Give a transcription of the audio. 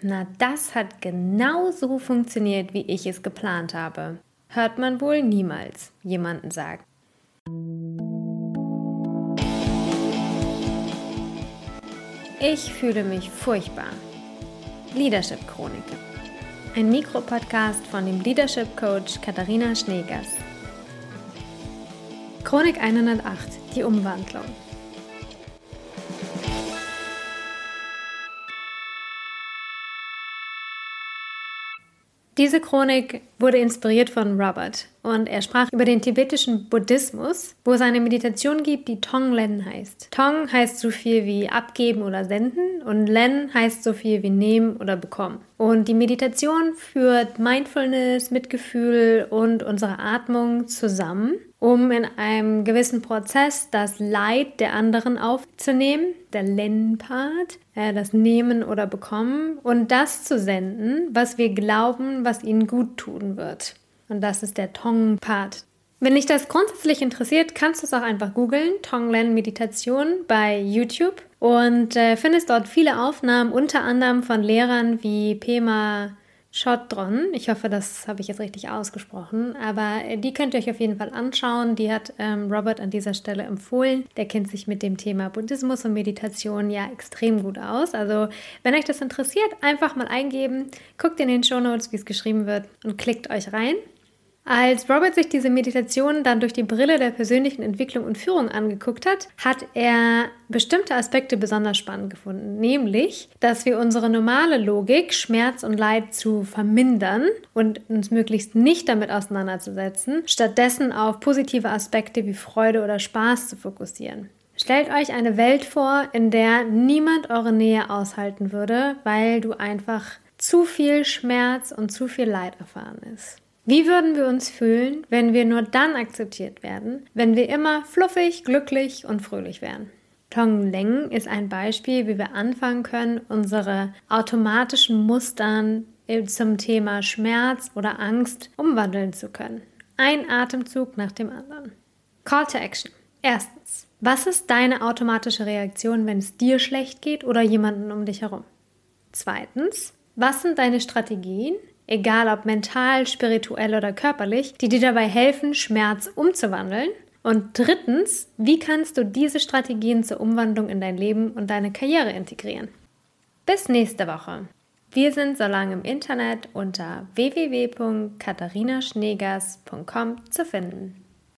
Na, das hat genau so funktioniert, wie ich es geplant habe. Hört man wohl niemals jemanden sagen. Ich fühle mich furchtbar. Leadership Chronik. Ein Mikropodcast von dem Leadership Coach Katharina Schneegers. Chronik 108, die Umwandlung. Diese Chronik wurde inspiriert von Robert und er sprach über den tibetischen Buddhismus, wo es eine Meditation gibt, die Tonglen heißt. Tong heißt so viel wie abgeben oder senden und Len heißt so viel wie nehmen oder bekommen. Und die Meditation führt Mindfulness, Mitgefühl und unsere Atmung zusammen um in einem gewissen Prozess das Leid der anderen aufzunehmen, der Len-Part, äh, das Nehmen oder Bekommen und das zu senden, was wir glauben, was ihnen gut tun wird. Und das ist der Tong-Part. Wenn dich das grundsätzlich interessiert, kannst du es auch einfach googeln, Tonglen Meditation bei YouTube und äh, findest dort viele Aufnahmen, unter anderem von Lehrern wie Pema Chodron. Ich hoffe, das habe ich jetzt richtig ausgesprochen. Aber äh, die könnt ihr euch auf jeden Fall anschauen. Die hat ähm, Robert an dieser Stelle empfohlen. Der kennt sich mit dem Thema Buddhismus und Meditation ja extrem gut aus. Also, wenn euch das interessiert, einfach mal eingeben. Guckt in den Show Notes, wie es geschrieben wird und klickt euch rein. Als Robert sich diese Meditation dann durch die Brille der persönlichen Entwicklung und Führung angeguckt hat, hat er bestimmte Aspekte besonders spannend gefunden, nämlich, dass wir unsere normale Logik, Schmerz und Leid zu vermindern und uns möglichst nicht damit auseinanderzusetzen, stattdessen auf positive Aspekte wie Freude oder Spaß zu fokussieren. Stellt euch eine Welt vor, in der niemand eure Nähe aushalten würde, weil du einfach zu viel Schmerz und zu viel Leid erfahren ist. Wie würden wir uns fühlen, wenn wir nur dann akzeptiert werden, wenn wir immer fluffig, glücklich und fröhlich wären? Tong Leng ist ein Beispiel, wie wir anfangen können, unsere automatischen Mustern zum Thema Schmerz oder Angst umwandeln zu können. Ein Atemzug nach dem anderen. Call to Action. Erstens, was ist deine automatische Reaktion, wenn es dir schlecht geht oder jemanden um dich herum? Zweitens, was sind deine Strategien, egal ob mental, spirituell oder körperlich, die dir dabei helfen, Schmerz umzuwandeln. Und drittens, wie kannst du diese Strategien zur Umwandlung in dein Leben und deine Karriere integrieren? Bis nächste Woche. Wir sind so lange im Internet unter www.katharinaschneegers.com zu finden.